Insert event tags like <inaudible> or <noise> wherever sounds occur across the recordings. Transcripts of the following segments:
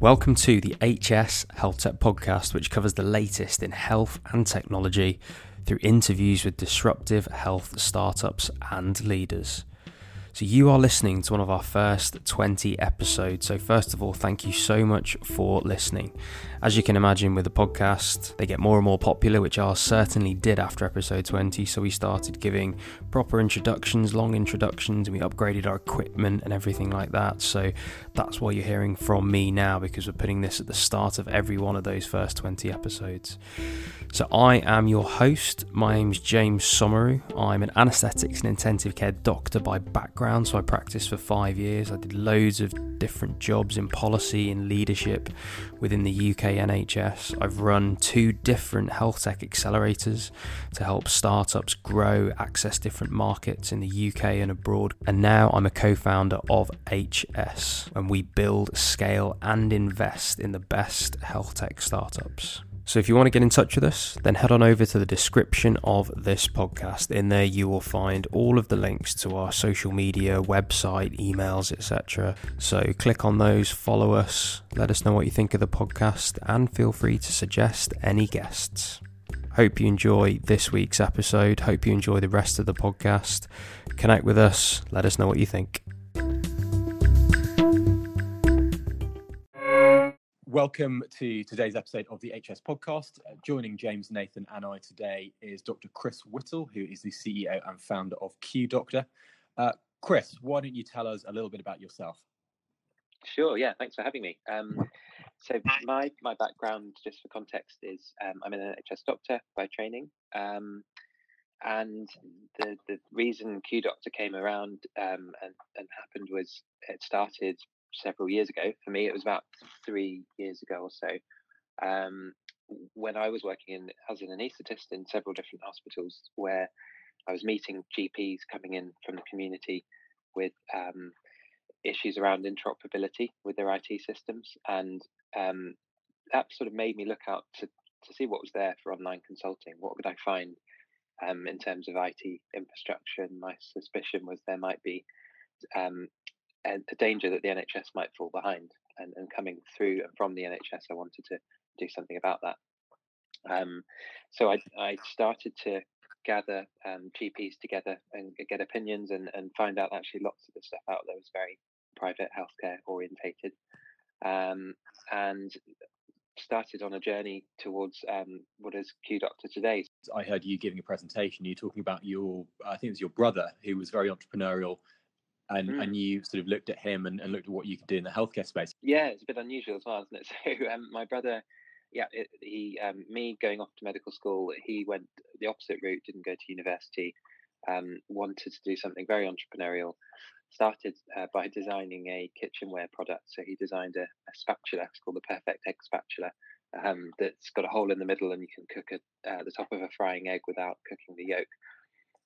Welcome to the HS Health Tech podcast, which covers the latest in health and technology through interviews with disruptive health startups and leaders. So, you are listening to one of our first 20 episodes. So, first of all, thank you so much for listening. As you can imagine, with the podcast, they get more and more popular, which ours certainly did after episode 20. So, we started giving proper introductions, long introductions, and we upgraded our equipment and everything like that. So, that's why you're hearing from me now because we're putting this at the start of every one of those first 20 episodes. So, I am your host. My name is James Somauroo. I'm an anaesthetics and intensive care doctor by background. So, I practiced for five years. I did loads of different jobs in policy and leadership within the UK NHS. I've run two different health tech accelerators to help startups grow, access different markets in the UK and abroad. And now I'm a co founder of HS, and we build, scale, and invest in the best health tech startups. So if you want to get in touch with us, then head on over to the description of this podcast. In there, you will find all of the links to our social media, website, emails, etc. So click on those, follow us, let us know what you think of the podcast, and feel free to suggest any guests. Hope you enjoy this week's episode. Hope you enjoy the rest of the podcast. Connect with us. Let us know what you think. Welcome to today's episode of the HS podcast. Uh, joining James, Nathan, and I today is Dr. Chris Whittle, who is the CEO and founder of Q Doctor. Uh, Chris, why don't you tell us a little bit about yourself? Sure. Yeah. Thanks for having me. Um, so my my background, just for context, is um, I'm an NHS doctor by training, um, and the the reason Q Doctor came around um, and and happened was it started several years ago. For me, it was about three years ago or so. Um, when I was working in, as an anaesthetist in several different hospitals, where I was meeting GPs coming in from the community with um, issues around interoperability with their IT systems, and um, that sort of made me look out to to see what was there for online consulting. What could I find um, in terms of IT infrastructure? And my suspicion was there might be um, a, a danger that the NHS might fall behind. And, and coming through and from the NHS, I wanted to do something about that. Um, so I, I started to gather um, GPs together and get opinions and, and find out actually lots of the stuff out there was very private healthcare orientated. Um, and started on a journey towards um, what is Q Doctor today. I heard you giving a presentation. You're talking about your, I think it was your brother who was very entrepreneurial and mm. and you sort of looked at him and, and, looked at what you could do in the healthcare space. Yeah, it's a bit unusual as well, isn't it? <laughs> So um, my brother, yeah, it, he um, me going off to medical school, he went the opposite route, didn't go to university, um, wanted to do something very entrepreneurial. Started uh, by designing a kitchenware product. So he designed a, a spatula. It's called the Perfect Egg Spatula. Um, that's got a hole in the middle, and you can cook it uh, the top of a frying egg without cooking the yolk.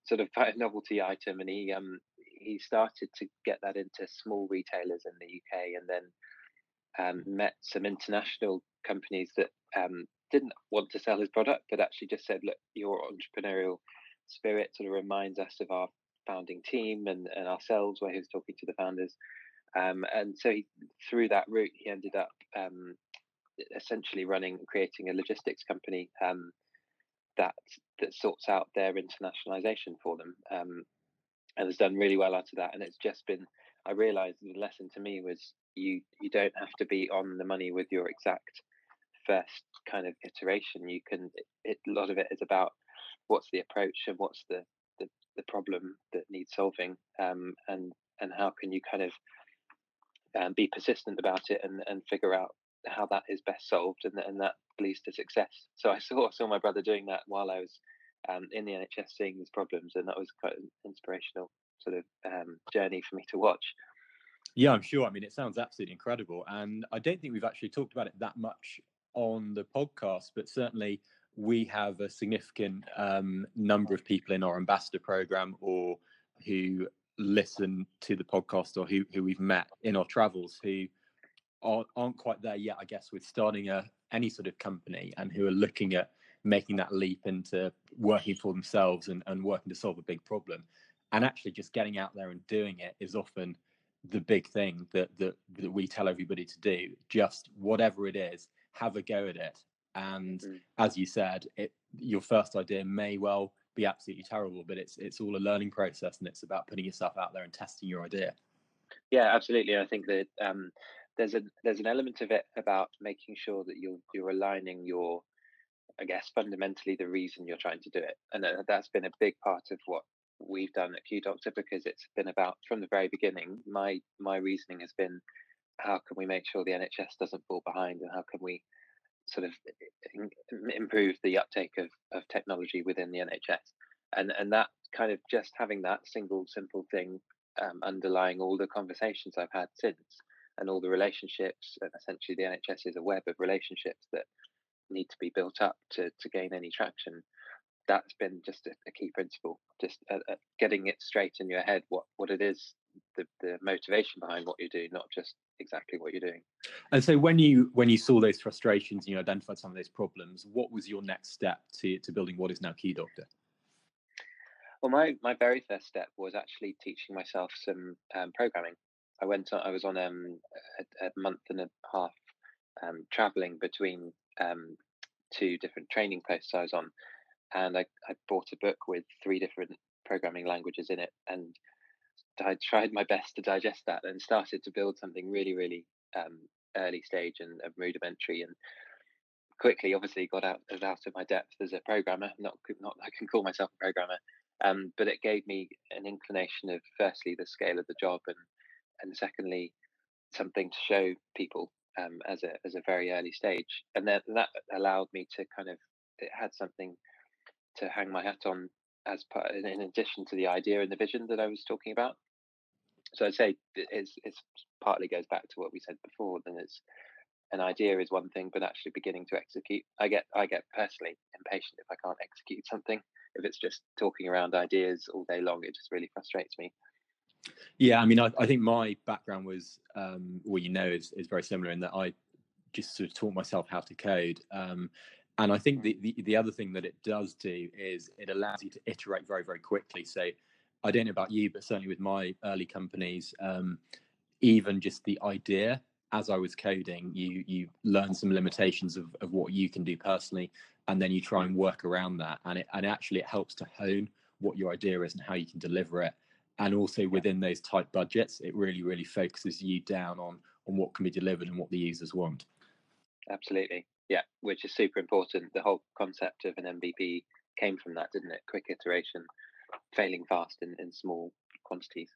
Sort of quite <laughs> a novelty item, and he um, he started to get that into small retailers in the UK, and then um, met some international companies that um, didn't want to sell his product, but actually just said, "Look, your entrepreneurial spirit sort of reminds us of our founding team and, and ourselves." Where he was talking to the founders, um, and so he, through that route, he ended up um, essentially running, creating a logistics company um, that that sorts out their internationalization for them. Um, and has done really well out of that. And it's just been, I realized the lesson to me was you you don't have to be on the money with your exact first kind of iteration. You can, it, a lot of it is about what's the approach and what's the the, the problem that needs solving, um, and and how can you kind of um, be persistent about it and and figure out how that is best solved and, and that leads to success. So I saw saw my brother doing that while I was um, in the NHS seeing these problems, and that was quite an inspirational sort of um, journey for me to watch. Yeah, I'm sure. I mean, it sounds absolutely incredible, and I don't think we've actually talked about it that much on the podcast, but certainly we have a significant um, number of people in our ambassador program or who listen to the podcast or who, who we've met in our travels who aren't, quite there yet, I guess, with starting a any sort of company and who are looking at making that leap into working for themselves and, and working to solve a big problem. And actually, just getting out there and doing it is often the big thing that that that we tell everybody to do. Just whatever it is, have a go at it. And mm. as you said, it your first idea may well be absolutely terrible, but it's it's all a learning process, and it's about putting yourself out there and testing your idea. Yeah, absolutely. I think that um, there's a there's an element of it about making sure that you're you're aligning your I guess fundamentally the reason you're trying to do it, and that's been a big part of what we've done at Q Doctor because it's been about from the very beginning. My my reasoning has been how can we make sure the NHS doesn't fall behind, and how can we sort of improve the uptake of, of technology within the NHS, and and that kind of just having that single simple thing um, underlying all the conversations I've had since and all the relationships and essentially the NHS is a web of relationships that need to be built up to to gain any traction that's been just a, a key principle just uh, uh, getting it straight in your head what what it is the, the motivation behind what you're doing not just exactly what you're doing. And so when you when you saw those frustrations and you identified some of those problems what was your next step to to building what is now Q Doctor? Well my my very first step was actually teaching myself some um, programming. I went on i was on um, a, a month and a half um, traveling between um, two different training posts I was on, and I, I bought a book with three different programming languages in it, and I tried my best to digest that and started to build something really, really um, early stage and uh, rudimentary, and quickly, obviously, got out out of my depth as a programmer. Not not I can call myself a programmer, um, but it gave me an inclination of firstly the scale of the job, and and secondly something to show people um, as a as a very early stage, and that that allowed me to kind of it had something to hang my hat on as part in addition to the idea and the vision that I was talking about. So I'd say it's it's partly goes back to what we said before. Then it's an idea is one thing, but actually beginning to execute. I get I get personally impatient if I can't execute something. If it's just talking around ideas all day long, it just really frustrates me. Yeah, I mean, I, I think my background was, um, well, you know, is, is very similar in that I just sort of taught myself how to code. Um, and I think the, the, the other thing that it does do is it allows you to iterate very, very quickly. So I don't know about you, but certainly with my early companies, um, even just the idea as I was coding, you you learn some limitations of, of what you can do personally, and then you try and work around that. And it and actually it helps to hone what your idea is and how you can deliver it and also within those tight budgets it really really focuses you down on on what can be delivered and what the users want. Absolutely. Yeah which is super important. The whole concept of an mvp came from that didn't it? Quick iteration failing fast in, in small quantities.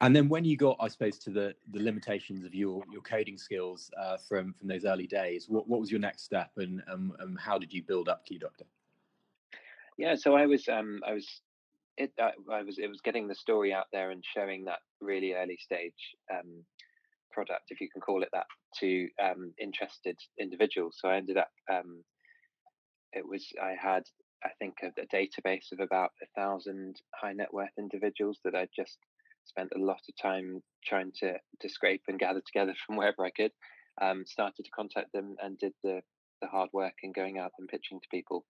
And then when you got i suppose to the the limitations of your your coding skills uh, from from those early days what, what was your next step and um, um, how did you build up Q Doctor? Yeah so i was um i was it uh, I was it was getting the story out there and showing that really early stage um, product, if you can call it that, to um, interested individuals. So I ended up um, it was I had I think a, a database of about a thousand high net worth individuals that I just spent a lot of time trying to to scrape and gather together from <laughs> wherever I could. Um, started to contact them and did the the hard work and going out and pitching to people.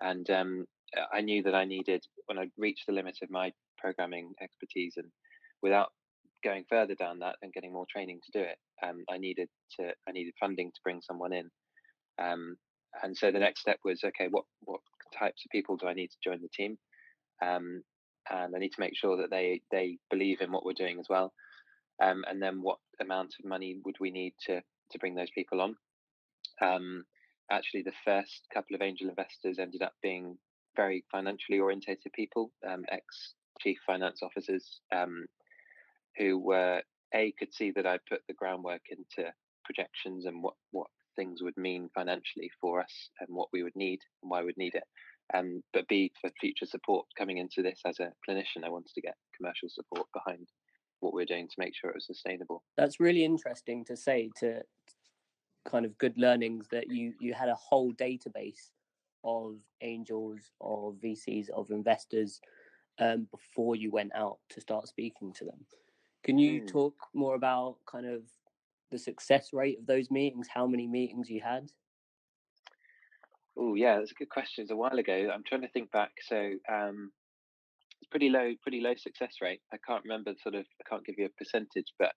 And um, I knew that I needed when I reached the limit of my programming expertise, and without going further down that and getting more training to do it, um, I needed to I needed funding to bring someone in. Um, and so the next step was okay, what what types of people do I need to join the team? Um, and I need to make sure that they they believe in what we're doing as well. Um, and then what amount of money would we need to to bring those people on? Um, actually, the first couple of angel investors ended up being very financially orientated people, um, ex chief finance officers, um, who were a could see that I put the groundwork into projections and what what things would mean financially for us and what we would need and why we'd need it. Um, but B for future support coming into this as a clinician, I wanted to get commercial support behind what we're doing to make sure it was sustainable. That's really interesting to say to kind of good learnings that you you had a whole database of angels, of VCs, of investors um, before you went out to start speaking to them. Can you mm. talk more about kind of the success rate of those meetings? How many meetings you had? Oh yeah, that's a good question. It's a while ago. I'm trying to think back. So um, it's pretty low, pretty low success rate. I can't remember sort of, I can't give you a percentage, but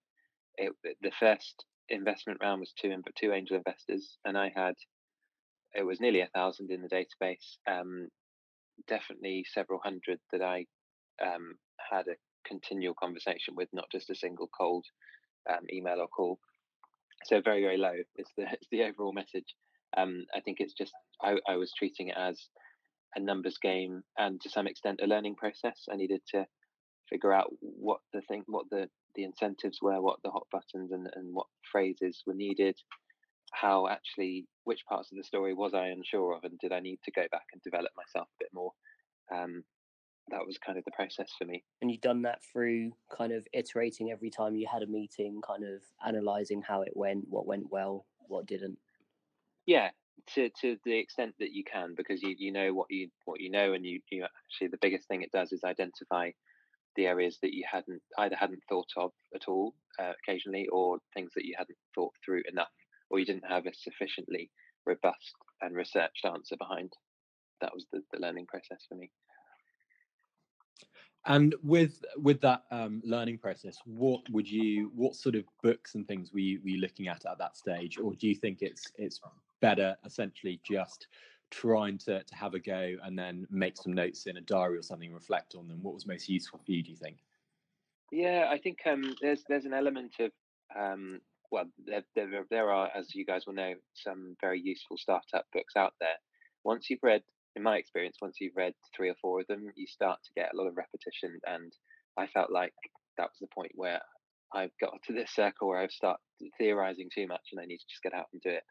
it, the first investment round was two two angel investors, and I had it was nearly a thousand in the database. Um, definitely several hundred that I um, had a continual conversation with, not just a single cold um, email or call. So very very low is the <laughs> is the overall message. Um, I think it's just I, I was treating it as a numbers game and to some extent a learning process. I needed to figure out what the thing, what the the incentives were, what the hot buttons and, and what phrases were needed, how actually which parts of the story was I unsure of, and did I need to go back and develop myself a bit more. Um, that was kind of the process for me. And you've done that through kind of iterating every time you had a meeting, kind of analyzing how it went, what went well, what didn't. Yeah, to to the extent that you can, because you you know what you what you know, and you you actually the biggest thing it does is identify the areas that you hadn't either hadn't thought of at all uh, occasionally, or things that you hadn't thought through enough, or you didn't have a sufficiently robust and researched answer behind. That was the, the learning process for me. And with with that um, learning process, what would you, what sort of books and things were you, were you looking at at that stage, or do you think it's it's better essentially just trying to, to have a go and then make some notes in a diary or something, reflect on them? What was most useful for you, do you think? Yeah, I think um, there's there's an element of um, well, there, there, there are, as you guys will know, some very useful startup books out there. Once you've read, in my experience, once you've read three or four of them, you start to get a lot of repetition. And I felt like that was the point where I've got to this circle where I've started theorizing too much and I need to just get out and do it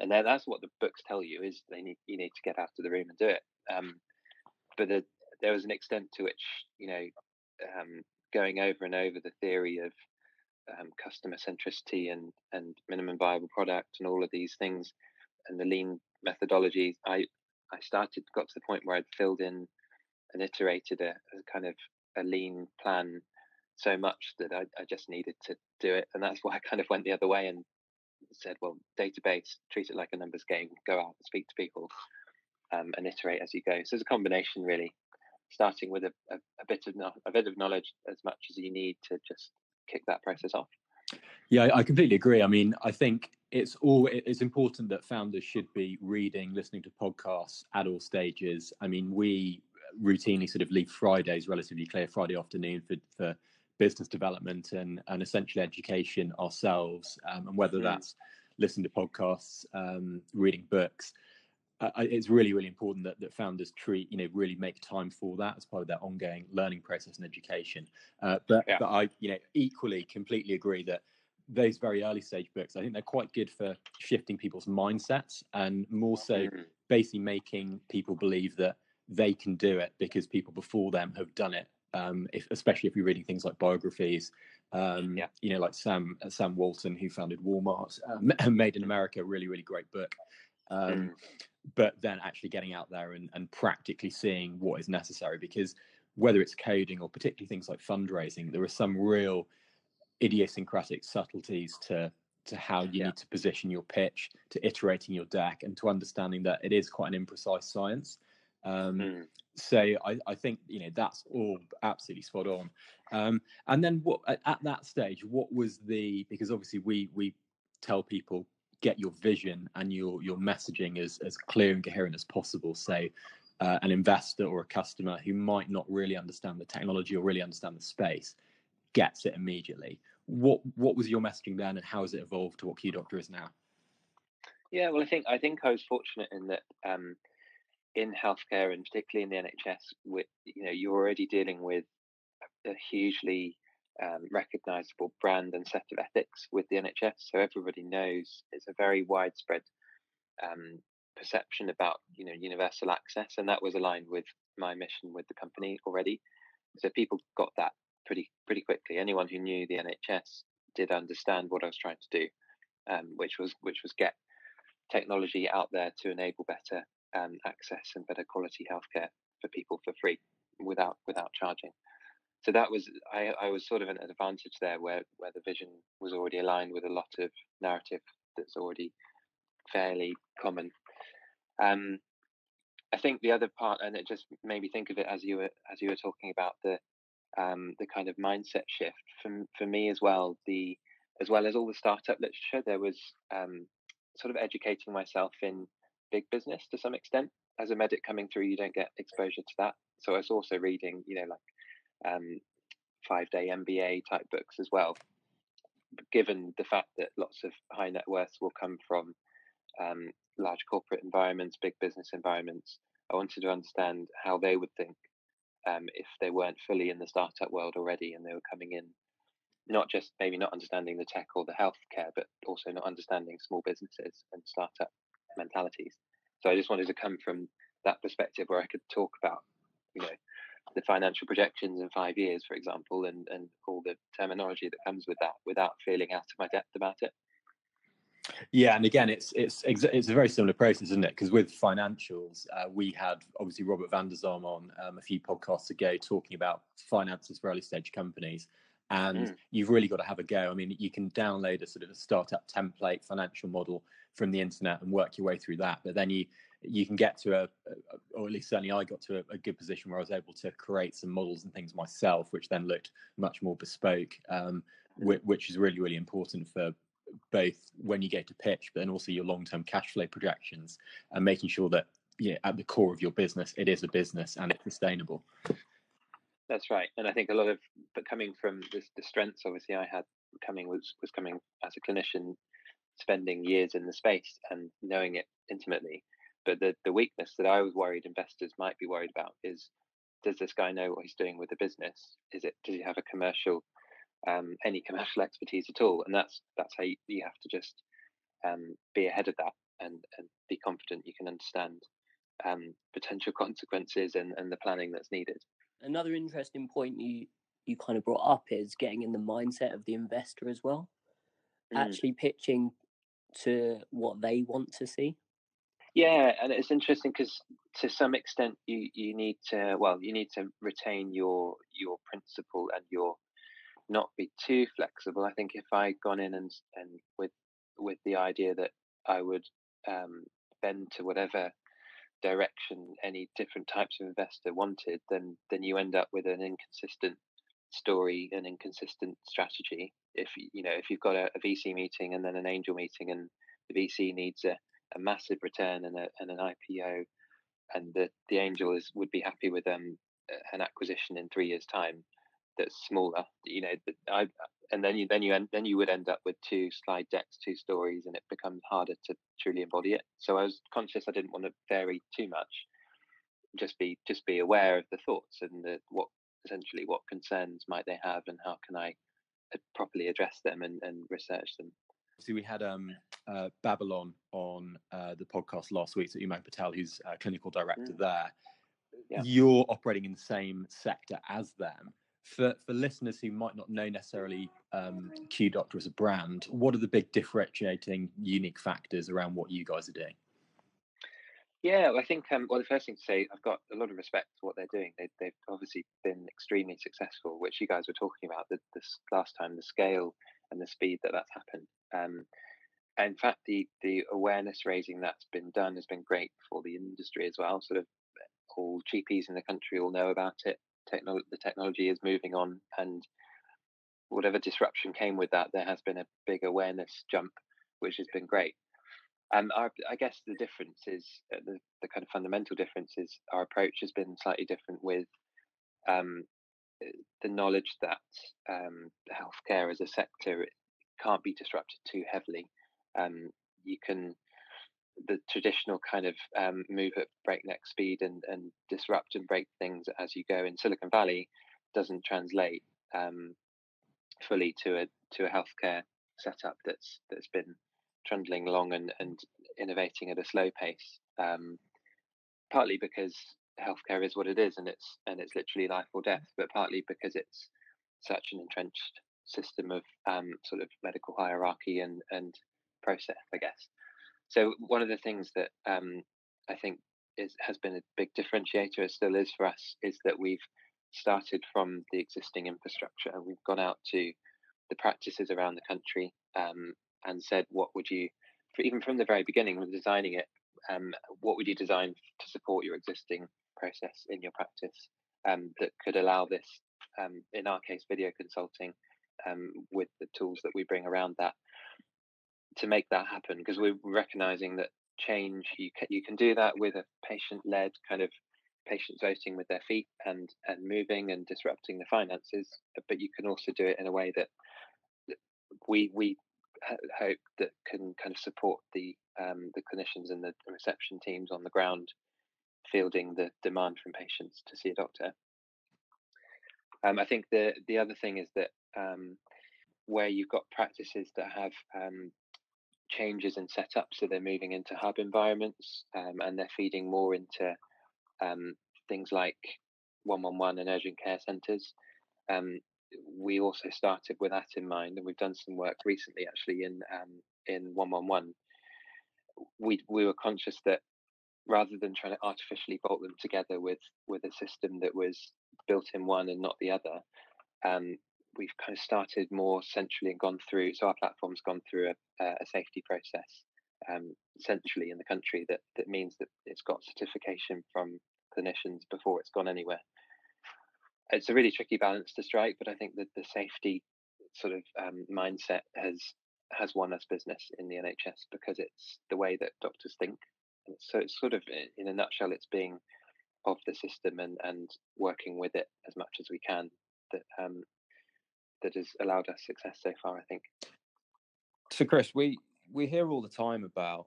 and that's what the books tell you is they need you need to get out of the room and do it. Um, but the, there was an extent to which you know um, going over and over the theory of um, customer centricity and and minimum viable product and all of these things and the lean methodology. I I started got to the point where I'd filled in and iterated a, a kind of a lean plan so much that I, I just needed to do it, and that's <laughs> why I kind of went the other way and said, well, database, treat it like a numbers game, go out and speak to people um, and iterate as you go. So it's a combination, really, starting with a, a, a bit of a bit of knowledge as much as you need to just kick that process off. Yeah, I completely agree. I mean, I think it's all it's important that founders should be reading, listening to podcasts at all stages. I mean, we routinely sort of leave Fridays relatively clear Friday afternoon for for business development and, and essential education ourselves, um, and whether mm. that's listening to podcasts, um, reading books. It's really, really important that, that founders treat, you know, really make time for that as part of their ongoing learning process and education. Uh, but, yeah. but I, you know, equally completely agree that those very early stage books, I think they're quite good for shifting people's mindsets and more so mm-hmm. basically making people believe that they can do it because people before them have done it um, if, especially if you're reading things like biographies. Um, yeah. You know, like Sam Sam Walton, who founded Walmart, <laughs> uh, Made in America, a really really great book. Um, mm. But then actually getting out there and, and practically seeing what is necessary, because whether it's coding or particularly things like fundraising, there are some real idiosyncratic subtleties to to how you yeah. need to position your pitch, to iterating your deck, and to understanding that it is quite an imprecise science. Um, mm. So I, I, think you know that's all absolutely spot on. Um, and then what at, at, that stage, what was the because obviously we we tell people get your vision and your your messaging as as clear and coherent as possible. So uh, an investor or a customer who might not really understand the technology or really understand the space gets it immediately. What what was your messaging then, and how has it evolved to what Q Doctor is now? Yeah, well, I think I think I was fortunate in that. Um, in healthcare and particularly in the NHS, with you know you're already dealing with a hugely um, recognizable brand and set of ethics with the NHS, so everybody knows it's a very widespread um, perception about you know universal access, and that was aligned with my mission with the company already. So people got that pretty pretty quickly. Anyone who knew the NHS did understand what I was trying to do, um, which was which was get technology out there to enable better um, access and better quality healthcare for people for free without without charging. So that was I, I was sort of an advantage there where where the vision was already aligned with a lot of narrative that's already fairly common. Um, I think the other part, and it just made me think of it as you were as you were talking about the um, the kind of mindset shift for for me as well. The as well as all the startup literature, there was um, sort of educating myself in big business to some extent. As a medic coming through, you don't get exposure to that. So I was also reading, you know, like um, five day MBA type books as well. Given the fact that lots of high net worths will come from um, large corporate environments, big business environments, I wanted to understand how they would think um, if they weren't fully in the startup world already and they were coming in, not just maybe not understanding the tech or the healthcare, but also not understanding small businesses and startup mentalities. So I just wanted to come from that perspective where I could talk about, you know, the financial projections in five years, for example, and, and all the terminology that comes with that without feeling out of my depth about it. Yeah, and again, it's it's it's a very similar process, isn't it? Because with financials, uh, we had obviously Robert van der Zalm on um, a few podcasts ago talking about finances for early stage companies, and mm. you've really got to have a go. I mean, you can download a sort of a startup template financial model from the internet and work your way through that, but then you you can get to a, or at least certainly I got to a, a, good position where I was able to create some models and things myself, which then looked much more bespoke. Um, which, which is really really important for both when you get to pitch, but then also your long-term cash flow projections and making sure that you know, at the core of your business, it is a business and it's sustainable. That's right, and I think a lot of, but coming from the, the strengths, obviously, I had coming was was coming as a clinician, spending years in the space and knowing it intimately. But the the weakness that I was worried investors might be worried about is, does this guy know what he's doing with the business? Is it does he have a commercial um, any commercial expertise at all. And that's that's how you, you have to just um, be ahead of that and, and be confident you can understand um, potential <laughs> consequences and, and the planning that's needed. Another interesting point you you kind of brought up is getting in the mindset of the investor as well. Mm. Actually pitching to what they want to see. Yeah, and it's interesting because to some extent you you need to well you need to retain your your principle and your not be too flexible. I think if I had gone in and and with with the idea that I would um, bend to whatever direction any different types of investor wanted, then then you end up with an inconsistent story, an inconsistent strategy. If you know if you've got a, a VC meeting and then an angel meeting, and the VC needs a, a massive return and, a, and an IPO, and the the angel is would be happy with um, an acquisition in three years' time, that's smaller. You know, I, and then you then you end, then you would end up with two slide decks, two stories, and it becomes harder to truly embody it. So I was conscious I didn't want to vary too much. Just be just be aware of the thoughts and the what essentially what concerns might they have and how can I uh, properly address them and, and research them. So we had um, uh, Babylon on uh, the podcast last week. So Umang Patel, who's uh, clinical director mm. there. Yeah. You're operating in the same sector as them for for listeners who might not know necessarily um, Q Doctor as a brand, what are the big differentiating unique factors around what you guys are doing? Yeah, well, I think um, well, the first thing to say, I've got a lot of respect for what they're doing. They, they've obviously been extremely successful, which you guys were talking about the, this last time, the scale and the speed that that's happened. Um, in fact, the the awareness raising that's been done has been great for the industry as well. Sort of all GPs in the country all know about it the technology is moving on, and whatever disruption came with that, there has been a big awareness jump, which has been great. And I guess the difference is uh, the, the kind of fundamental difference is our approach has been slightly different with um, uh, the knowledge that um, healthcare as a sector can't be disrupted too heavily. Um, you can the traditional kind of um, move at breakneck speed and, and disrupt and break things as you go in Silicon Valley doesn't translate um, fully to a to a healthcare setup that's that's been trundling along and, and innovating at a slow pace. Um, partly because healthcare is what it is and it's and it's literally life or death, but partly because it's such an entrenched system of um, sort of medical hierarchy and and process, I guess. So one of the things that um, I think is, has been a big differentiator, as still is for us, is that we've started from the existing infrastructure. And we've gone out to the practices around the country um, and said, what would you, even from the very beginning, when designing it, um, what would you design to support your existing process in your practice um, that could allow this, um, in our case, video consulting um, with the tools that we bring around that to make that happen because we're recognizing that change you can, you can do that with a patient led kind of patients voting with their feet and and moving and disrupting the finances but you can also do it in a way that we we hope that can kind of support the um, the clinicians and the reception teams on the ground fielding the demand from patients to see a doctor. Um, I think the the other thing is that um, where you've got practices that have um, changes in setup, so they're moving into hub environments um, and they're feeding more into um, things like 111 and urgent care centres. Um, we also started with that in mind, and we've done some work recently actually in in 111. We we were conscious that rather than trying to artificially bolt them together with with a system that was built in one and not the other, um, we've kind of started more centrally and gone through. So our platform's gone through a, a safety process um, centrally in the country that that means that it's got certification from clinicians before it's gone anywhere. It's a really tricky balance to strike, but I think that the safety sort of um, mindset has has won us business in the NHS because it's the way that doctors think so it's sort of in a nutshell it's being of the system and and working with it as much as we can that um that has allowed us success so far i think so chris we we hear all the time about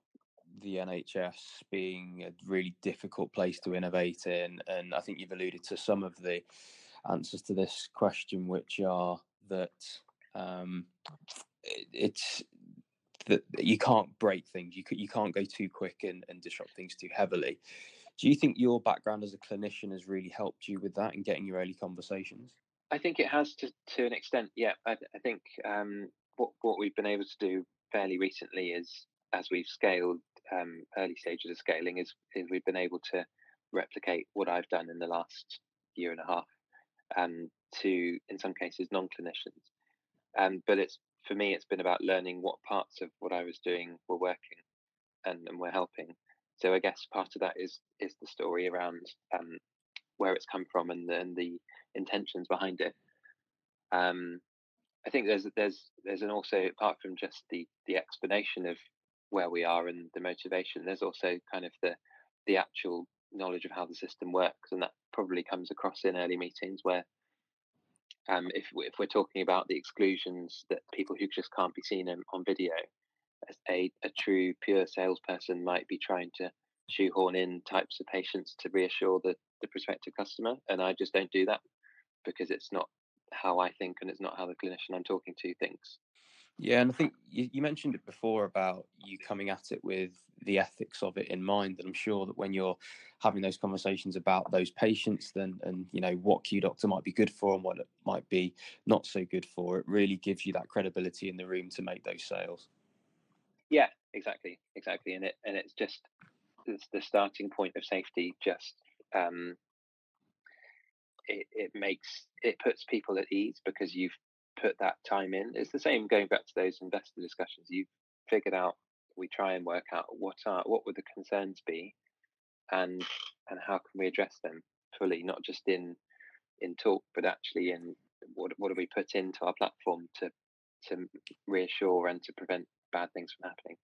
the nhs being a really difficult place to innovate in and i think you've alluded to some of the answers to this question which are that um, it's that you can't break things. You you can't go too quick and, and disrupt things too heavily. Do you think your background as a clinician has really helped you with that in getting your early conversations? I think it has to to an extent. Yeah, I, I think um, what what we've been able to do fairly recently is as we've scaled um, early stages of scaling is, is we've been able to replicate what I've done in the last year and a half um, to in some cases non-clinicians. Um, but it's for me, it's been about learning what parts of what I was doing were working and, and were helping. So I guess part of that is is the story around um, where it's come from and the, and the intentions behind it. Um, I think there's there's there's an also apart from just the the explanation of where we are and the motivation, there's also kind of the the actual knowledge of how the system works, and that probably comes across in early meetings where um, if, if we're talking about the exclusions that people who just can't be seen in, on video, a, a true pure salesperson might be trying to shoehorn in types of patients to reassure the, the prospective customer. And I just don't do that because it's not how I think and it's not how the clinician I'm talking to thinks. Yeah, and I think you, you, mentioned it before about you coming at it with the ethics of it in mind, and I'm sure that when you're having those conversations about those patients, then and you know what Q doctor might be good for and what it might be not so good for, it really gives you that credibility in the room to make those sales. Yeah, exactly, exactly, and it and it's just it's the starting point of safety. Just um, it, it makes it puts people at ease because you've put that time in. It's the same going back to those investor discussions. You've figured out. We try and work out what are what would the concerns be, and and how can we address them fully, not just in in talk, but actually in what what do we put into our platform to to reassure and to prevent bad things from happening.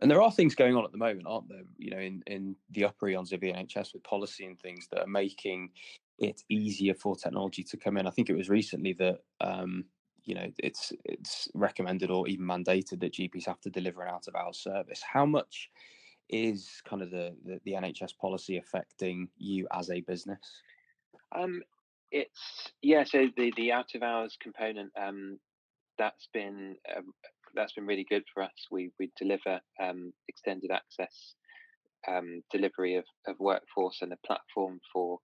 And there are things going on at the moment, aren't there? You know, in, in the upper eons of the NHS with policy and things that are making it easier for technology to come in. I think it was recently that um, you know it's it's recommended or even mandated that GPs have to deliver an out of hours service. How much is kind of the, the, the NHS policy affecting you as a business? Um, it's yeah. So the the out of hours component um, that's been uh, that's been really good for us. We we deliver um, extended access um, delivery of, of workforce and a platform for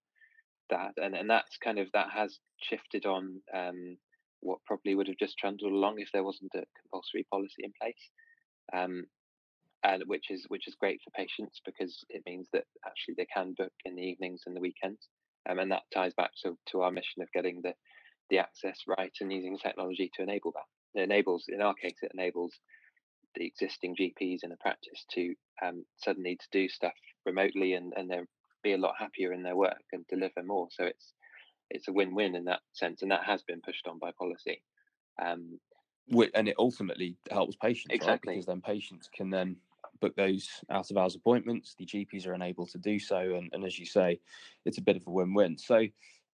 that, and and that's kind of that has shifted on um, what probably would have just trundled along if there wasn't a compulsory policy in place. Um, and which is which is great for patients because it means that actually they can book in the evenings and the weekends, um, and that ties back to, to our mission of getting the the access right and using technology to enable that. Enables, in our case, it enables the existing GPs in the practice to um, suddenly to do stuff remotely and and they'll be a lot happier in their work and deliver more. So it's it's a win-win in that sense, and that has been pushed on by policy. Um, and it ultimately helps patients, exactly. right? Because then patients can then book those out of hours appointments. The GPs are unable to do so, and, and as you say, it's a bit of a win-win. So,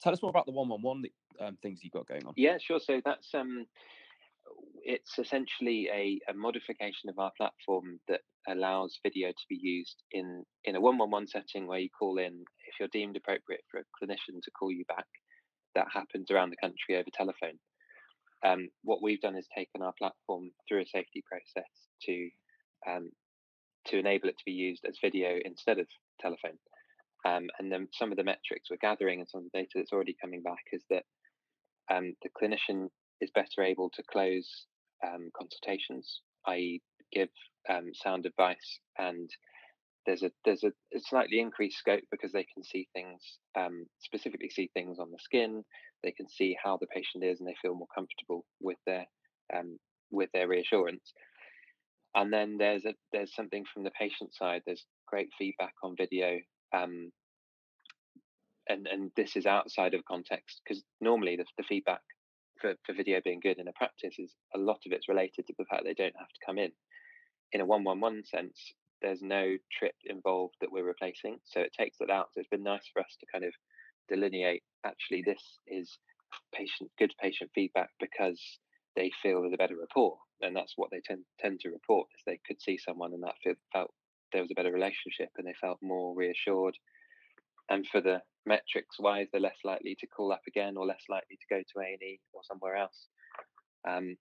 tell us more about the one-one-one um, things you've got going on. Yeah, sure. So that's um, it's essentially a, a, modification of our platform that allows video to be used in in a one-one-one setting where you call in if you're deemed appropriate for a clinician to call you back. That happens around the country over telephone. Um, what we've done is taken our platform through a safety process to um, to enable it to be used as video instead of telephone. Um, and then some of the metrics we're gathering and some of the data that's already coming back is that um, the clinician is better able to close um, consultations, I give um, sound advice, and there's a there's a, a, slightly increased scope because they can see things, um, specifically see things on the skin. They can see how the patient is, and they feel more comfortable with their um, with their reassurance. And then there's a there's something from the patient side. There's great feedback on video um, and and this is outside of context because normally the, the feedback for, for video being good in a practice is a lot of it's related to the fact they don't have to come in. In a one-one-one sense there's no trip involved that we're replacing so it takes that out. So it's been nice for us to kind of delineate actually this is patient good patient feedback because they feel there's a better rapport and that's what they tend tend to report is they could see someone and that feel, felt there was a better relationship and they felt more reassured and for the metrics wise, they're less likely to call up again or less likely to go to A and E or somewhere else. Um,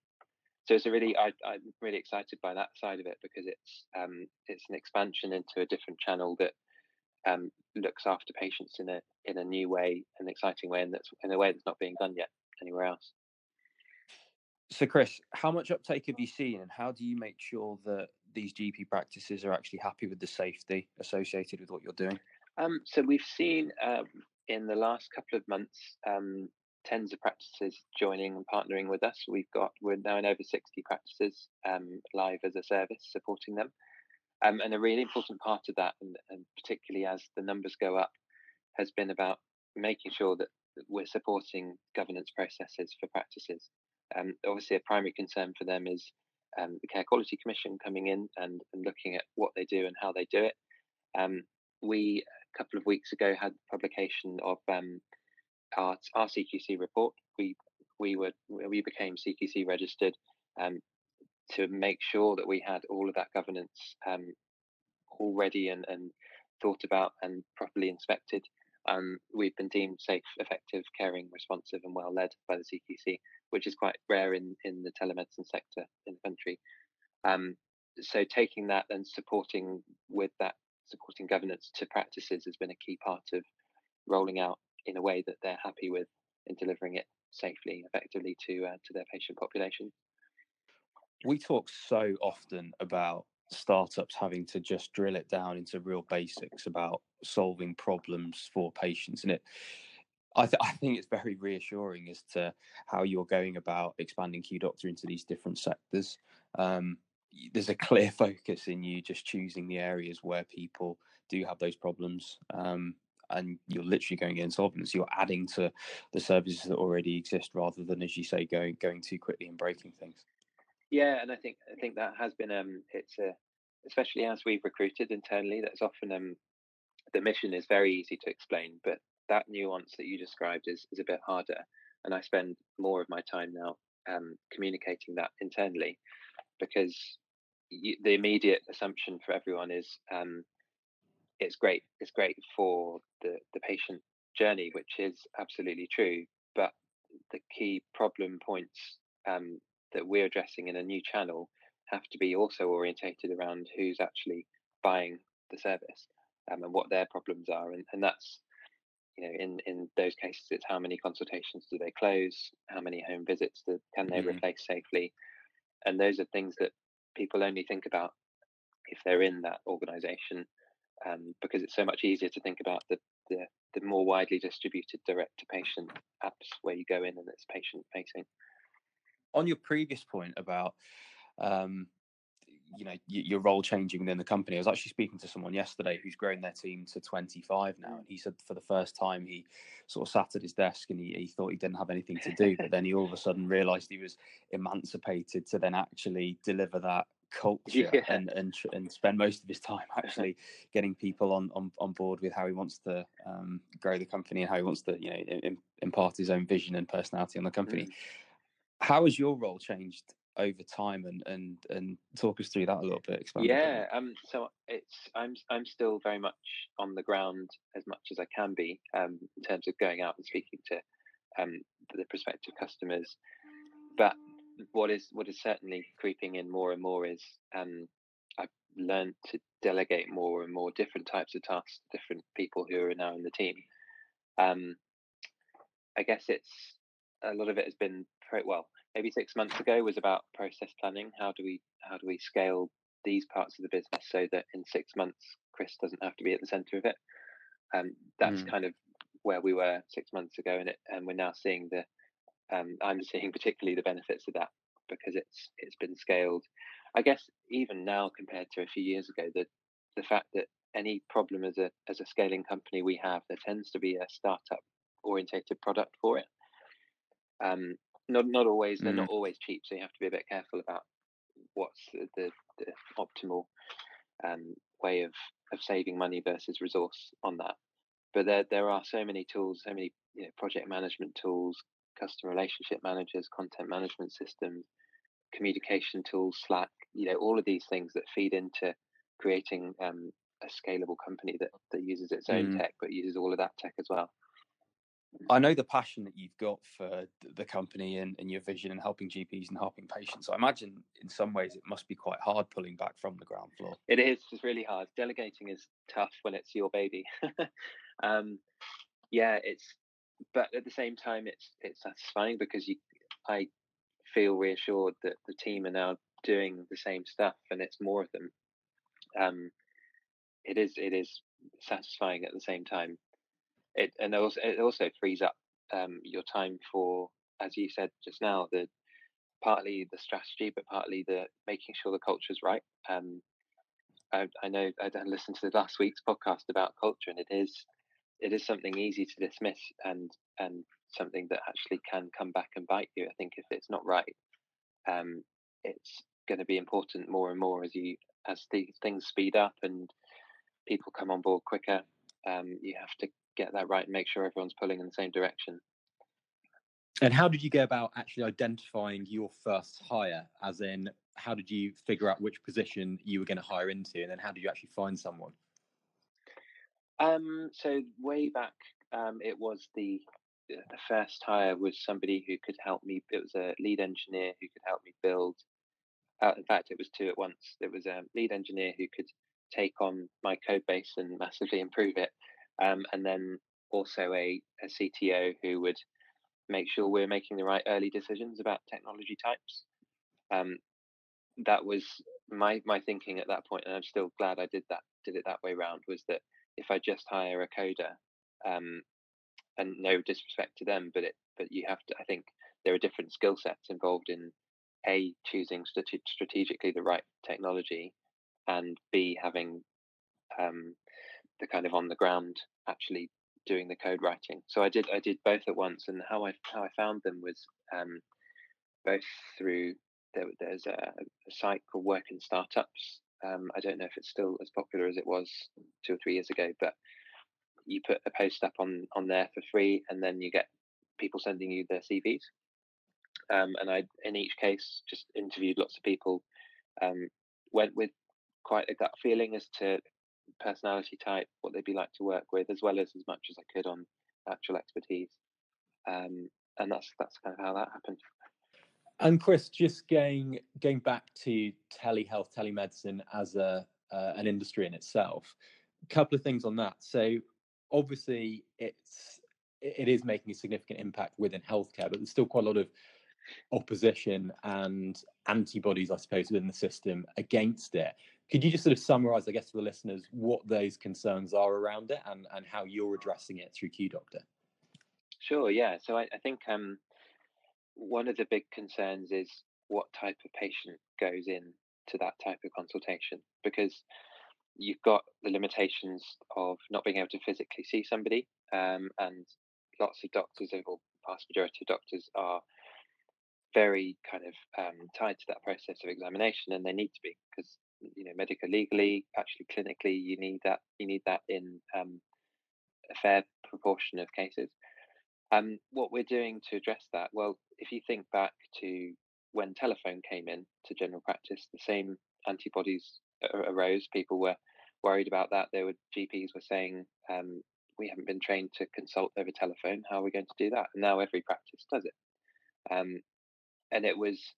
so it's a really I, am really excited by that side of it because it's um, it's an expansion into a different channel that um, looks after patients in a in a new way, an exciting way, and that's in a way that's not being done yet anywhere else. So, Chris, how much uptake have you seen, and how do you make sure that these GP practices are actually happy with the safety associated with what you're doing? Um, so we've seen um, in the last couple of months um, tens of practices joining and partnering with us. We've got we're now in over sixty practices um, live as a service supporting them, um, and a really important part of that, and, and, particularly as the numbers go up, has been about making sure that we're supporting governance processes for practices. Um, obviously, a primary concern for them is the Care Quality Commission coming in and, and, looking at what they do and how they do it. Um, we couple of weeks ago had publication of um, our, our CQC report. We we were we became CQC registered um, to make sure that we had all of that governance um, already and, and thought about and properly inspected. Um, we've been deemed safe, effective, caring, responsive, and well led by the CQC, which is quite rare in, in the telemedicine sector in the country. Um, so taking that and supporting with that supporting governance to practices has been a key part of rolling out in a way that they're happy with in delivering it safely, effectively to uh, to their patient population. We talk so often about startups having to just drill it down into real basics about solving problems for patients, and it. I, th- I think it's very reassuring as to how you're going about expanding Q Doctor into these different sectors. Um, there's a clear <laughs> focus in you just choosing the areas where people do have those problems um, and you're literally going in solving. So you're adding to the services that already exist rather than, as you say, going going too quickly and breaking things. Yeah, and I think I think that has been um, it's a especially as we've recruited internally. That's often um, the mission is very easy to explain, but that nuance that you described is is a bit harder. And I spend more of my time now um, communicating that internally because the immediate assumption for everyone is um, it's great. It's great for the the patient journey, which is absolutely true. But the key problem points um, that we're addressing in a new channel have to be also orientated around who's actually buying the service um, and what their problems are, and, and that's you know in in those cases it's how many consultations do they close, how many home visits do, can they mm-hmm. replace safely, and those are things that people only think about if they're in that organization um, because it's so much easier to think about the, the, the more widely distributed direct to patient apps where you go in and it's patient facing. On your previous point about um, you know your role changing within the company. I was actually speaking to someone yesterday who's grown their team to 25 now, and he said for the first time he sort of sat at his desk and he, he thought he didn't have anything to do, but <laughs> then he all of a sudden realised he was emancipated to then actually deliver that <laughs> culture yeah. and, and and spend most of his time <laughs> actually getting people on on, on board with how he wants to um, grow the company and how he wants to you know impart his own vision and personality on the company. Mm. How has your role changed over time and and and talk us through that a little bit yeah um so it's i'm i'm still very much on the ground as much as i can be um in terms of going out and speaking to um the prospective customers. But what is what is certainly creeping in more and more is um i've learned to delegate more and more different types of tasks to different people who are now in the team. Um i guess it's a lot of it has been well maybe six months ago was about process planning. How do we how do we scale these parts of the business so that in six months Chris doesn't have to be at the center of it? Um, that's mm. kind of where we were six months ago, and it and we're now seeing the um, I'm seeing particularly the benefits of that because it's it's been scaled. I guess even now compared to a few years ago, the the fact that any problem as a as a scaling company we have, there tends to be a startup orientated product for it. Um, not not always. They're mm. not always cheap, so you have to be a bit careful about what's the, the, the optimal um, way of of saving money versus resource on that. But there there are so many tools, so many you know, project management tools, customer relationship managers, content management systems, communication tools, Slack. You know, all of these things that feed into creating um, a scalable company that that uses its own mm. tech, but uses all of that tech as well. I know the passion that you've got for the company and, and, your vision and helping GPs and helping patients. I imagine in some ways it must be quite hard pulling back from the ground floor. It is. It's really hard. Delegating is tough when it's your baby. <laughs> um, yeah, it's. But at the same time, it's it's satisfying because you, I feel reassured that the team are now doing the same stuff and it's more of them. Um, it is it is satisfying at the same time it and also it also frees up um, your time for, as you said just now, the partly the strategy, but partly the making sure the culture is right. Um, I, I, know I listened to last week's podcast about culture, and it is it is something easy to dismiss and and something that actually can come back and bite you. I think if it's not right, um, it's going to be important more and more as you as these things speed up and people come on board quicker. Um, you have to get that right and make sure everyone's pulling in the same direction. And how did you go about actually identifying your first hire? As in, how did you figure out which position you were going to hire into, and then how did you actually find someone? Um, so way back, um, it was the the first hire was somebody who could help me. It was a lead engineer who could help me build. Uh, in fact, it was two at once. There was a lead engineer who could take on my code base and massively improve it, um, and then also a, a CTO who would make sure we're making the right early decisions about technology types. Um, that was my my thinking at that point, and I'm still glad I did that did it that way round. Was that if I just hire a coder, um, and no disrespect to them, but it but you have to. I think there are different skill sets involved in a choosing strate- strategically the right technology, and b having um, the kind of on the ground actually doing the code writing. So I did I did both at once, and how I how I found them was um, both through there, there's a, a, site called Work in Startups. Um, I don't know if it's still as popular as it was two or three years ago, but you put a post up on on there for free, and then you get people sending you their CVs. Um, and I, in each case, just interviewed lots of people. Um, went with quite a gut feeling as to personality type, what they'd be like to work with, as well as as much as I could on actual expertise. Um, and that's that's kind of how that happened. And Chris, just going going back to telehealth, telemedicine as a uh, an industry in itself, a couple of things on that. So obviously, it's it is making a significant impact within healthcare, but there's still quite a lot of opposition and antibodies, I suppose, within the system against it. Could you just sort of summarize, I guess, for the listeners, what those concerns are around it and, and how you're addressing it through Q Doctor? Sure, yeah. So I, I think um, one of the big concerns is what type of patient goes in to that type of consultation because you've got the limitations of not being able to physically see somebody, um, and lots of doctors, or vast majority of doctors, are very kind of um, tied to that process of examination, and they need to be because you know, medical legally, actually clinically, you need that. You need that in um, a fair proportion of cases. Um, what we're doing to address that, well, if you think back to when telephone came in to general practice, the same antibodies arose. People were worried about that. There were GPs were saying, um, "We haven't been trained to consult over telephone. How are we going to do that?" And now every practice does it. Um, and it was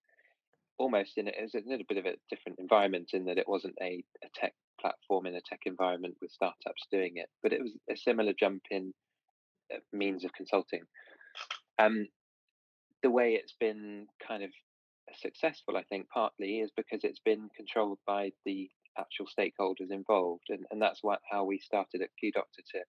almost in it was a little bit of a different environment in that it wasn't a, a tech platform in a tech environment with startups doing it, but it was a similar jump in uh, means of consulting. Um, the way it's been kind of successful, I think, partly is because it's been controlled by the actual stakeholders involved, and, and that's what how we started at Q Doctor to.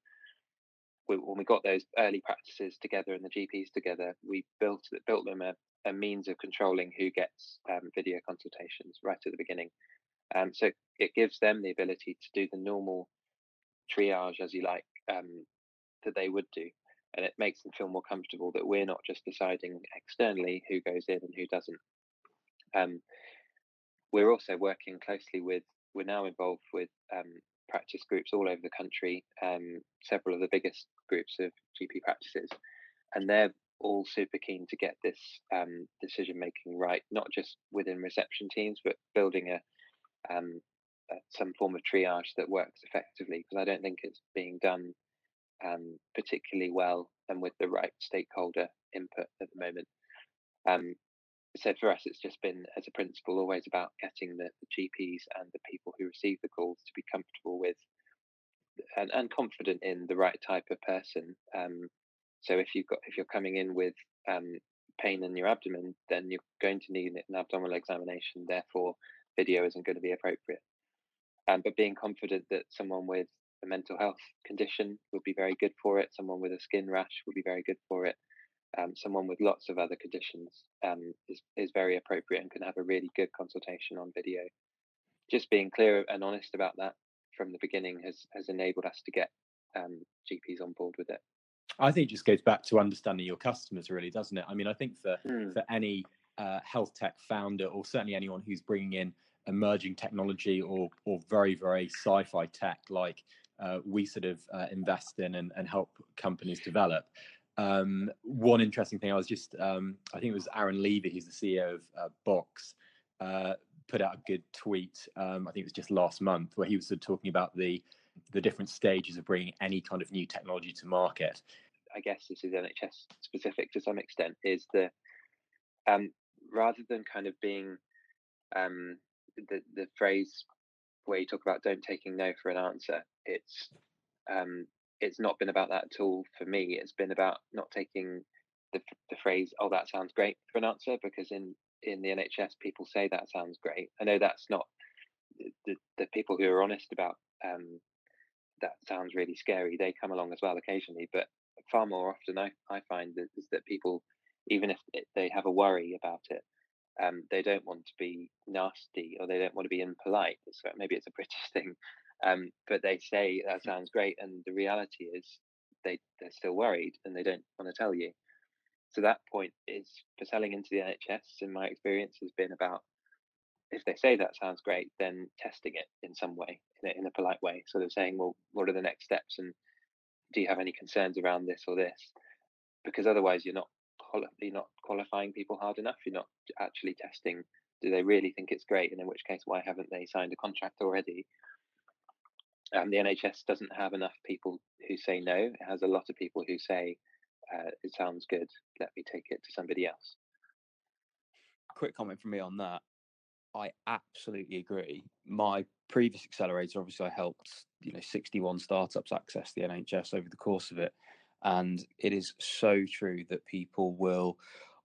when we got those early practices together and the GPs together, we built built them a, a means of controlling who gets um, video consultations right at the beginning. Um, so it gives them the ability to do the normal triage, as you like, um, that they would do. And it makes them feel more comfortable that we're not just deciding externally who goes in and who doesn't. Um, we're also working closely with, we're now involved with um, practice groups all over the country, um, several of the biggest groups of GP practices. And they're all super keen to get this um, decision making right, not just within reception teams, but building a, um, some form of triage that works effectively. Because I don't think it's being done um, particularly well and with the right stakeholder input at the moment. Um, so for us, it's just been, as a principle, always about getting the, the GPs and the people who receive the calls to be comfortable with and, and confident in the right type of person um, so if you've got if you're coming in with um, pain in your abdomen, then you're going to need an abdominal examination. Therefore, video isn't going to be appropriate. Um, but being confident that someone with a mental health condition would be very good for it. Someone with a skin rash would be very good for it. Um, someone with lots of other conditions um, is is very appropriate and can have a really good consultation on video. Just being clear and honest about that from the beginning has has enabled us to get um, GPs on board with it. I think it just goes back to understanding your customers, really, doesn't it? I mean, I think for mm. for any uh, health tech founder, or certainly anyone who's bringing in emerging technology or or very very sci-fi tech, like uh, we sort of uh, invest in and, and help companies develop. Um, one interesting thing, I was just, um, I think it was Aaron Levie, who's the CEO of uh, Box, uh, put out a good tweet. Um, I think it was just last month, where he was sort of talking about the the different stages of bringing any kind of new technology to market. I guess this is NHS specific to some extent, is the um, rather than kind of being um, the the phrase where you talk about don't taking no for an answer, it's um, it's not been about that at all for me. It's been about not taking the the phrase "oh that sounds great" for an answer because in in the NHS people say that sounds great. I know that's not the the people who are honest about um, that sounds really scary. They come along as well occasionally, but far more often I, I find that is that people, even if they have a worry about it, um, they don't want to be nasty or they don't want to be impolite. So maybe it's a British <laughs> thing, um, but they say that mm. sounds great, and the reality is they they're still worried and they don't want to tell you. So that point is for selling into the NHS. In my experience, has been about if they say that sounds great, then testing it in some way, in a, in a polite way, sort of saying, well, what are the next steps, and do you have any concerns around this or this? Because otherwise, you're not quali- you're not qualifying people hard enough. You're not actually testing. Do they really think it's great? And in which case, why haven't they signed a contract already? Um, the NHS doesn't have enough people who say no. It has a lot of people who say uh, it sounds good. Let me take it to somebody else. Quick comment from me on that. I absolutely agree. My previous accelerator, obviously, I helped you know 61 startups access the NHS over the course of it, and it is so true that people will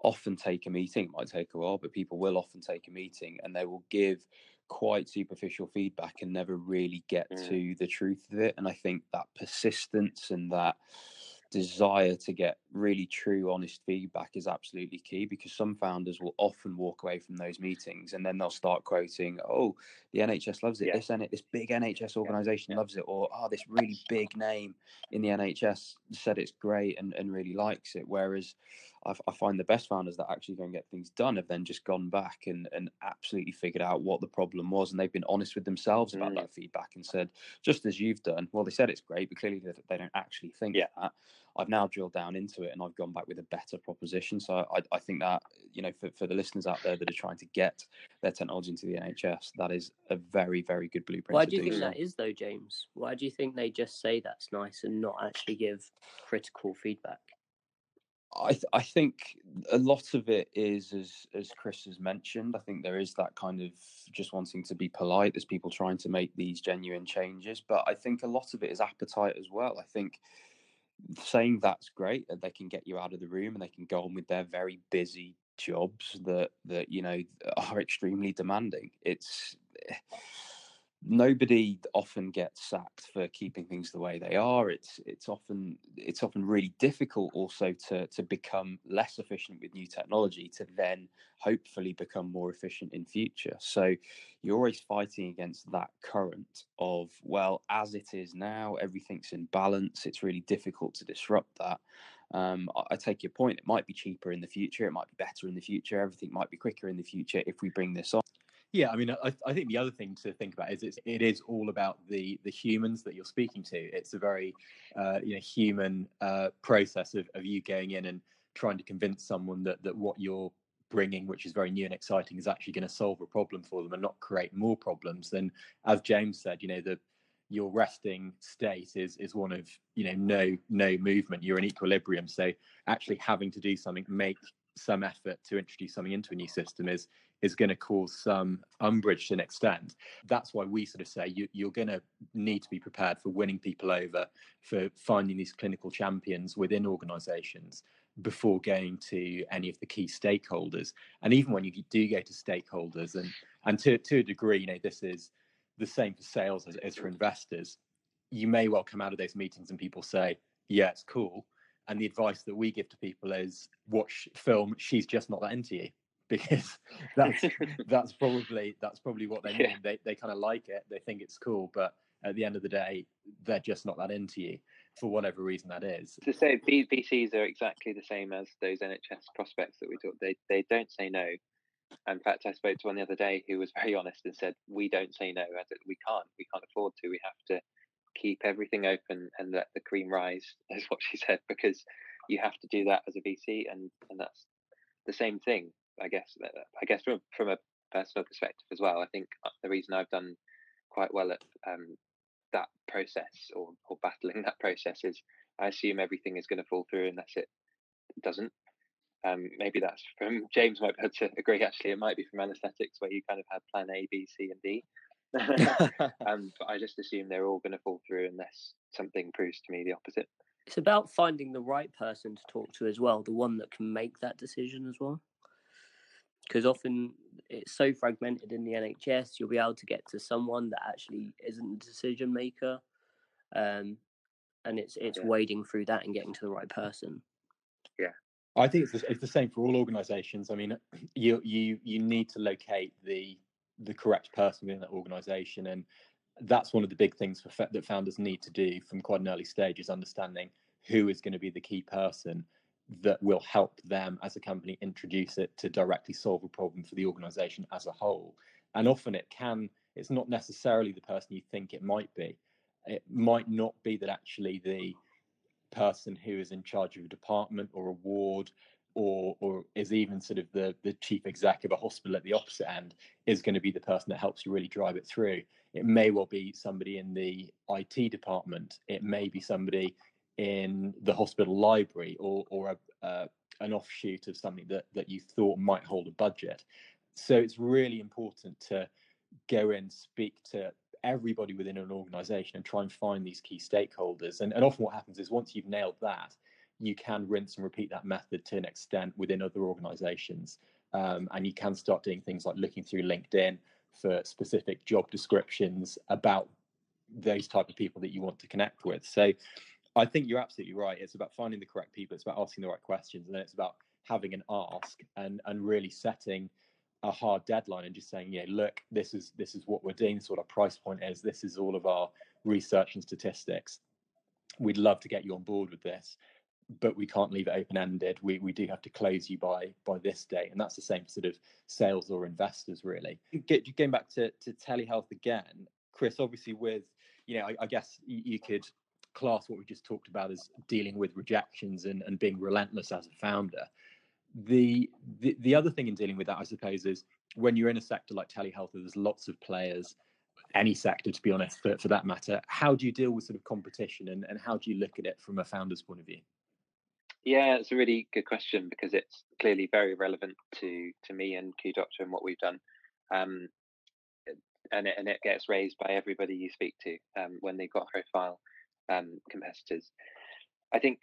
often take a meeting. It might take a while, but people will often take a meeting and they will give quite superficial feedback and never really get mm. to the truth of it. And I think that persistence and that desire to get really true, honest feedback is absolutely key because some founders will often walk away from those meetings and then they'll start quoting, "Oh, the NHS loves it. Yeah. This this big NHS organisation Yeah. loves it," or "Oh, this really big name in the NHS said it's great and, and really likes it." Whereas I, I find the best founders that actually go and get things done have then just gone back and, and absolutely figured out what the problem was and they've been honest with themselves about Mm. that feedback and said, just as you've done, well, they said it's great, but clearly they, they don't actually think Yeah. that. I've now drilled down into it and I've gone back with a better proposition. So I, I think that, you know, for, for the listeners out there that are trying to get their technology into the NHS, that is a very, very good blueprint. Why do you do think so. that is, though, James? Why do you think they just say that's nice and not actually give critical feedback? I th- I think a lot of it is as as Chris has mentioned. I think there is that kind of just wanting to be polite. There's people trying to make these genuine changes, but I think a lot of it is appetite as well. I think saying that's great that they can get you out of the room and they can go on with their very busy jobs that that you know are extremely demanding. It's eh, nobody often gets sacked for keeping things the way they are. It's it's often it's often really difficult also to to become less efficient with new technology to then hopefully become more efficient in future. So you're always fighting against that current of well as it is now everything's in balance it's really difficult to disrupt that. Um, I, I take your point it might be cheaper in the future it might be better in the future everything might be quicker in the future if we bring this on Yeah, I mean, I, I think the other thing to think about is it's, it is all about the the humans that you're speaking to. It's a very uh, you know human uh, process of, of you going in and trying to convince someone that that what you're bringing, which is very new and exciting, is actually going to solve a problem for them and not create more problems. Then, as James said, you know the your resting state is is one of you know no no movement. You're in equilibrium, so actually having to do something, make some effort to introduce something into a new system is is going to cause some umbrage to an extent. That's why we sort of say you, you're going to need to be prepared for winning people over, for finding these clinical champions within organizations before going to any of the key stakeholders. And even when you do go to stakeholders, and, and to, to a degree, you know, this is the same for sales as is for investors, you may well come out of those meetings and people say, yeah, it's cool. And the advice that we give to people is watch film, she's just not that into you because <laughs> that's <laughs> that's probably that's probably what they mean. Yeah. They they kind of like it, they think it's cool, but at the end of the day, they're just not that into you for whatever reason that is. to say V- VCs are exactly the same as those NHS prospects that we talked. They they don't say no. In fact, I spoke to one the other day who was very honest and said, "We don't say no. We can't. We can't afford to. We have to keep everything open and let the cream rise." <laughs> Is what she said because you have to do that as a VC, and and that's the same thing. I guess. uh, I guess from from a personal perspective as well. I think uh, the reason I've done quite well at um, that process or, or battling <laughs> that process is I assume everything is going to fall through unless it doesn't. Um, maybe that's from <laughs> James might be able to agree. Actually, it might be from anesthetics where you kind of had plan A, B, C, and D. <laughs> um, but I just assume they're all going to fall through unless something proves to me the opposite. It's about finding the right person to talk to as well, the one that can make that decision as well. Because often it's so fragmented in the NHS, you'll be able to get to someone that actually isn't the decision maker, um, and it's it's Yeah. wading through that and getting to the right person. Yeah, I think it's the, it's the same for all organisations. I mean, <clears throat> you you you need to locate the the correct person within that organisation, and that's one of the big things for fa- that founders need to do from quite an early stage is understanding who is going to be the key person that will help them as a company introduce it to directly solve a problem for the organisation as a whole. And often it can it's not necessarily the person you think it might be. It might not be that actually the person who is in charge of a department or a ward or or is even sort of the the chief exec of a hospital at the opposite end is going to be the person that helps you really drive it through it may well be somebody in the IT department it may be somebody in the hospital library or or a, uh, an offshoot of something that that you thought might hold a budget so it's really important to go and speak to everybody within an organization and try and find these key stakeholders. And, and often what happens is once you've nailed that, you can rinse and repeat that method to an extent within other organizations. Um, and you can start doing things like looking through LinkedIn for specific job descriptions about those type of people that you want to connect with. So I think you're absolutely right. It's about finding the correct people. It's about asking the right questions, and then it's about having an ask and and really setting a hard deadline and just saying, yeah, look, this is this is what we're doing. This is what our price point is. This is all of our research and statistics. We'd love to get you on board with this, but we can't leave it open ended. We we do have to close you by by this day, and that's the same sort of sales or investors really. Get, going back to to telehealth again, Chris. Obviously, with you know, I, I guess you, you could class what we just talked about as dealing with rejections and, and being relentless as a founder. The, the the other thing in dealing with that, I suppose, is when you're in a sector like telehealth, there's lots of players, any sector to be honest, for, for that matter. How do you deal with sort of competition and, and how do you look at it from a founder's point of view? Yeah, it's a really good question because it's clearly very relevant to to me and Q Doctor and what we've done. Um, and it, and it gets raised by everybody you speak to um, when they've got profile um, competitors. I think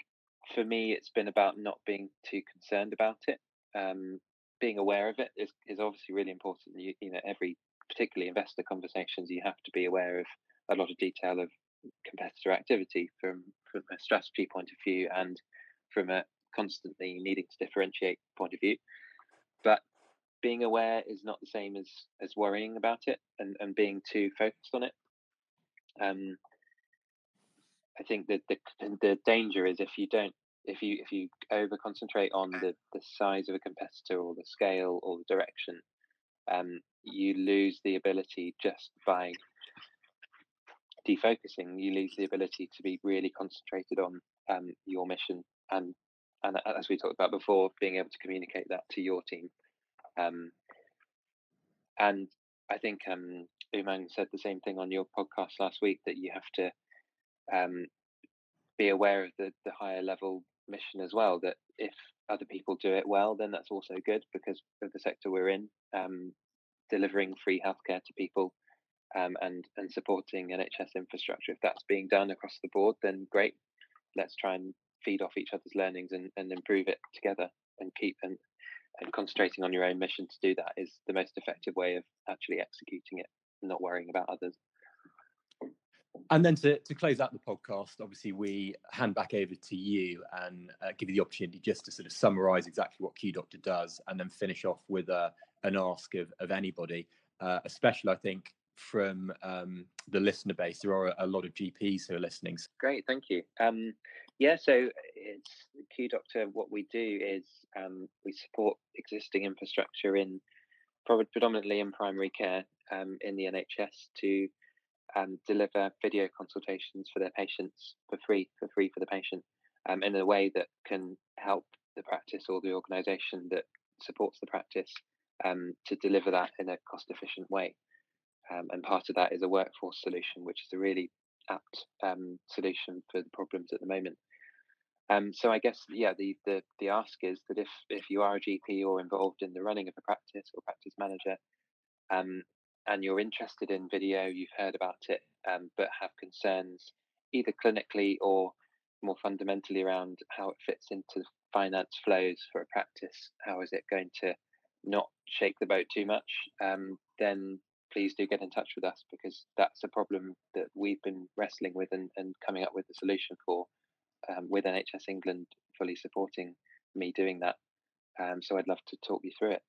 for me, it's been about not being too concerned about it. Um, being aware of it is, is obviously really important. You, you know, every particularly investor conversations, you have to be aware of a lot of detail of competitor activity from from a strategy point of view and from a constantly needing to differentiate point of view. But being aware is not the same as as worrying about it and, and being too focused on it. Um, I think that the the danger is if you don't if you if you over concentrate on the the size of a competitor or the scale or the direction, um, you lose the ability just by defocusing. You lose the ability to be really concentrated on um, your mission and and as we talked about before, being able to communicate that to your team. Um, and I think um, Umang said the same thing on your podcast last week that you have to um, be aware of the, the higher level mission as well. That if other people do it well, then that's also good because of the sector we're in, um, delivering free healthcare to people um, and and supporting NHS infrastructure. If that's being done across the board, then great. Let's try and feed off each other's learnings and, and improve it together and keep and and concentrating on your own mission to do that is the most effective way of actually executing it, not worrying about others. And then to, to close out the podcast, obviously, we hand back over to you and uh, give you the opportunity just to sort of summarize exactly what Q Doctor does and then finish off with uh, an ask of, of anybody, uh, especially, I think, from um, the listener base. There are a lot of GPs who are listening. Great, thank you. Um, yeah, so it's Q Doctor. What we do is um, we support existing infrastructure in predominantly in primary care um, in the NHS to um, deliver video consultations for their patients for free, for free for the patient, um, in a way that can help the practice or the organisation that supports the practice um, to deliver that in a cost efficient way. Um, and part of that is a workforce solution, which is a really apt um, solution for the problems at the moment. Um, so I guess yeah, the, the the ask is that if if you are a GP or involved in the running of a practice or practice manager, um, and you're interested in video, you've heard about it, um, but have concerns either clinically or more fundamentally around how it fits into finance flows for a practice, how is it going to not shake the boat too much, um, then please do get in touch with us because that's a problem that we've been wrestling with and, and coming up with a solution for um, with NHS England fully supporting me doing that. Um, so I'd love to talk you through it.